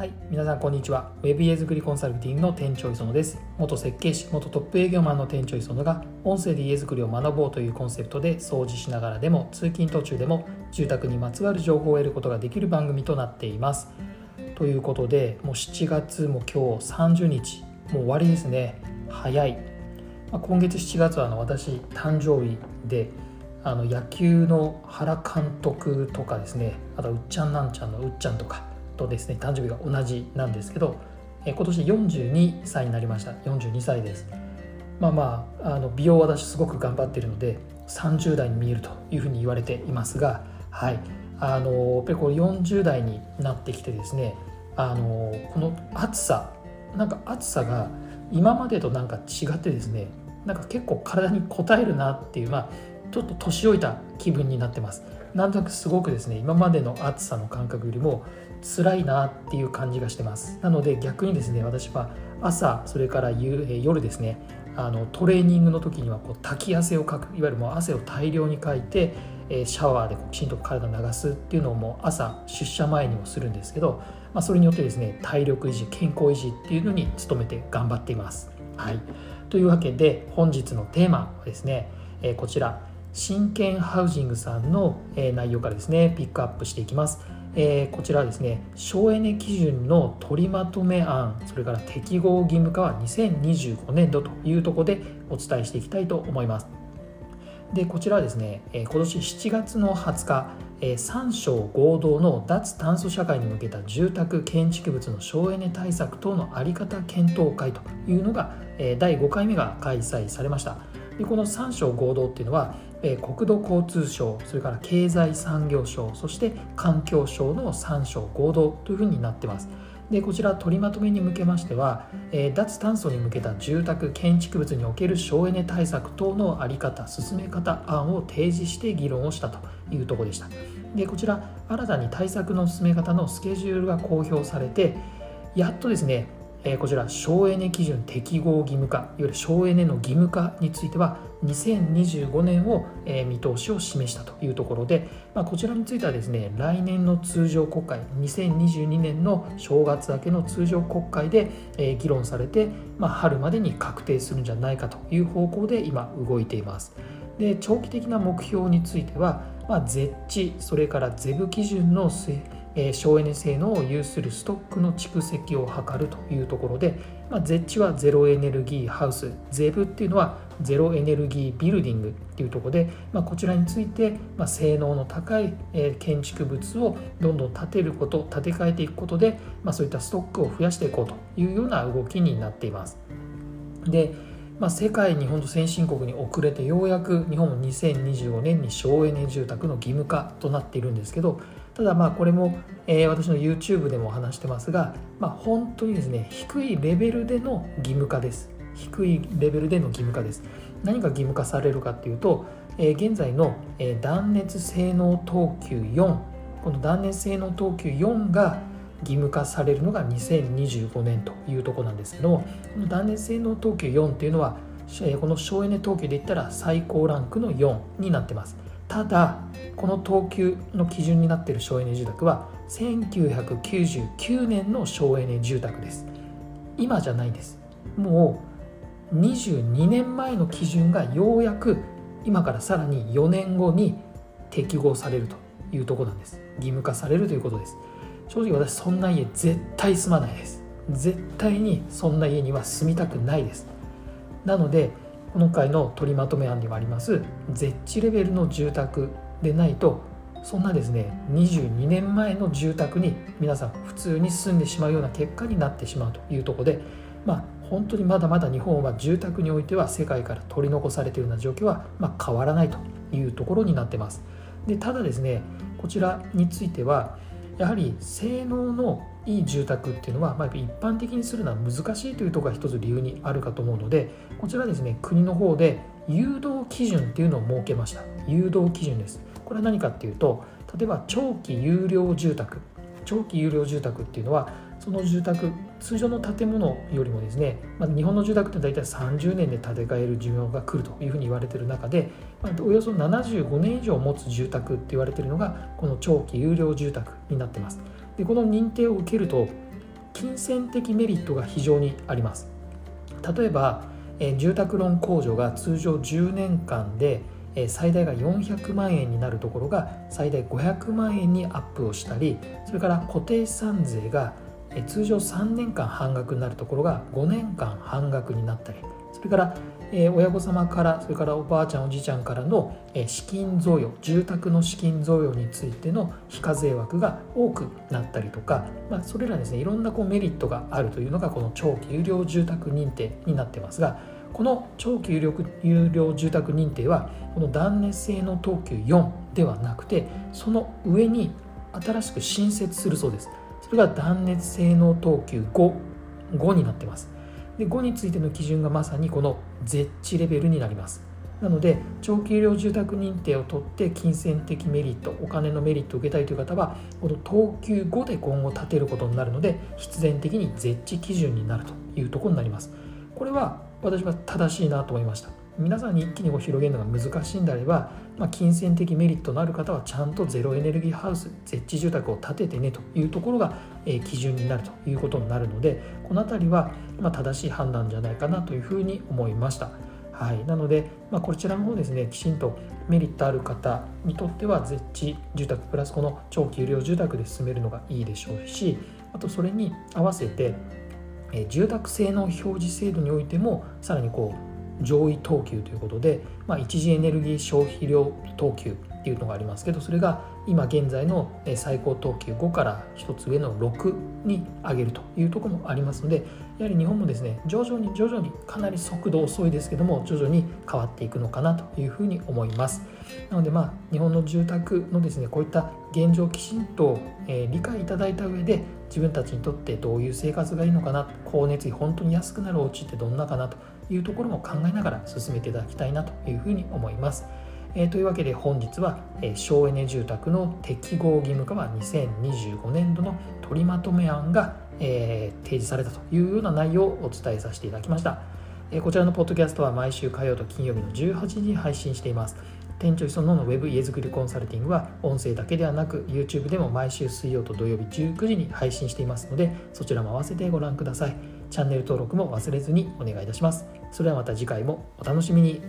はい、皆さんこんにちは。ウェブ家作りコンサルティングの店長磯野です。元設計士、元トップ営業マンの店長磯野が音声で家づくりを学ぼうというコンセプトで掃除しながらでも通勤途中でも住宅にまつわる情報を得ることができる番組となっています。ということで、もう7月も今日30日、もう終わりですね。早い。まあ、今月7月はあの私誕生日であの野球の原監督とかですねあとうっちゃんなんちゃんのうっちゃんとかとですね誕生日が同じなんですけど、え今年42歳になりました。42歳です。まあまああの美容私すごく頑張っているので30代に見えるというふうに言われていますがはい。あのやっぱりこれ40代になってきてですねあのこの暑さなんか暑さが今までとなんか違ってですねなんか結構体に応えるなっていうまあちょっと年老いた気分になってます。なんとなくすごくですね今までの暑さの感覚よりも辛いなっていう感じがしてます。なので逆にですね私は朝それから夜ですねあのトレーニングの時にはこう滝汗をかくいわゆるもう汗を大量にかいてシャワーでこうきちんと体を流すっていうのをもう朝出社前にもするんですけど、まあ、それによってですね体力維持健康維持っていうのに努めて頑張っています。はい、というわけで本日のテーマはですねこちら。真剣ハウジングさんの内容からですねピックアップしていきます。えー、こちらはですね省エネ基準の取りまとめ案それから適合義務化は2025年度というところでお伝えしていきたいと思いますでこちらはですね、え、今年7月の20日、え、3省合同の脱炭素社会に向けた住宅建築物の省エネ対策等の在り方検討会というのが、え、第5回目が開催されましたでこの3省合同っていうのはえ国土交通省それから経済産業省そして環境省の3省合同というふうになってます。でこちら取りまとめに向けましては、えー、脱炭素に向けた住宅建築物における省エネ対策等の在り方進め方案を提示して議論をしたというところでした。でこちら新たに対策の進め方のスケジュールが公表されてやっとですねえこちら省エネ基準適合義務化いわゆる省エネの義務化については2025年を、え見通しを示したというところで、まあ、こちらについてはですね来年の通常国会2022年の正月明けの通常国会で、え議論されて、まあ、春までに確定するんじゃないかという方向で今動いています。で長期的な目標については、まあ、ゼッチそれからゼブ基準のえ省エネ性能を有するストックの蓄積を図るというところで、まあ、ゼッチはゼロエネルギーハウスゼブっていうのはゼロエネルギービルディングっていうところで、まあ、こちらについて、まあ、性能の高い、え建築物をどんどん建てること建て替えていくことで、まあ、そういったストックを増やしていこうというような動きになっています。でまあ、世界日本と先進国に遅れてようやく日本も2025年に省エネ住宅の義務化となっているんですけどただまあこれも、えー、私の YouTube でも話してますが、まあ、本当にですね低いレベルでの義務化です。低いレベルでの義務化です。何が義務化されるかっていうと、えー、現在の、えー、断熱性能等級4この断熱性能等級4が義務化されるのが2025年というところなんですけどこの断熱性能等級4っていうのはこの省エネ等級で言ったら最高ランクの4になってます。ただこの等級の基準になっている省エネ住宅は1999年の省エネ住宅です。今じゃないです。もう22年前の基準がようやく今からさらに4年後に適合されるというところなんです。義務化されるということです。正直私そんな家絶対住まないです。絶対にそんな家には住みたくないです。なので今回の取りまとめ案にもありますゼッチレベルの住宅でないとそんなですね22年前の住宅に皆さん普通に住んでしまうような結果になってしまうというところでまあ本当にまだまだ日本は住宅においては世界から取り残されているような状況はま変わらないというところになってます。でただですねこちらについてはやはり性能のいい住宅っていうのは、まあ、一般的にするのは難しいというところが一つ理由にあるかと思うのでこちらですね国の方で誘導基準っていうのを設けました。誘導基準です。これは何かっていうと例えば長期有料住宅。長期有料住宅っていうのはその住宅通常の建物よりもですね、まあ、日本の住宅って大体30年で建て替える寿命が来るというふうに言われている中で、まあ、およそ75年以上持つ住宅って言われているのがこの長期有料住宅になってます。でこの認定を受けると金銭的メリットが非常にあります。例えば、え住宅ローン控除が通常10年間で最大が400万円になるところが最大500万円にアップをしたりそれから固定資産税が通常3年間半額になるところが5年間半額になったりそれから親御様からそれからおばあちゃんおじいちゃんからの資金贈与住宅の資金贈与についての非課税枠が多くなったりとか、まあ、それらですねいろんなこうメリットがあるというのがこの長期有料住宅認定になってますがこの長期有料有料住宅認定はこの断熱性の等級4ではなくてその上に新しく新設するそうです。それが断熱性能等級5 5になってます。で5についての基準がまさにこの絶地レベルになります。なので長期有料住宅認定を取って金銭的メリットお金のメリットを受けたいという方はこの等級5で今後建てることになるので必然的に絶地基準になるというところになります。これは私は正しいなと思いました。皆さんに一気にこう広げるのが難しいんであれば、まあ、金銭的メリットのある方はちゃんとゼロエネルギーハウス設置住宅を建ててねというところが、え、基準になるということになるのでこの辺りは、ま、正しい判断じゃないかなというふうに思いました。はい、なので、まあ、こちらの方ですねきちんとメリットある方にとっては絶地住宅プラスこの長期有料住宅で進めるのがいいでしょうしあとそれに合わせてえ住宅性能表示制度においてもさらにこう上位等級ということで、まあ、一次エネルギー消費量等級っていうのがありますけどそれが今現在の最高等級5から1つ上の6に上げるというところもありますのでやはり日本もですね徐々に徐々にかなり速度遅いですけども徐々に変わっていくのかなというふうに思いますなのでまあ日本の住宅のですねこういった現状をきちんと、理解いただいた上で自分たちにとってどういう生活がいいのかな光熱費本当に安くなるお家ってどんなかなというところも考えながら進めていただきたいなというふうに思います。えー、というわけで本日は、えー、省エネ住宅の適合義務化は2025年度の取りまとめ案が、えー、提示されたというような内容をお伝えさせていただきました、え、こちらのポッドキャストは毎週火曜と金曜日の18時に配信しています。店長磯野のウェブ家づくりコンサルティングは音声だけではなく YouTube でも毎週水曜と土曜日19時に配信していますのでそちらも合わせてご覧ください。チャンネル登録も忘れずにお願いいたします。それではまた次回もお楽しみに。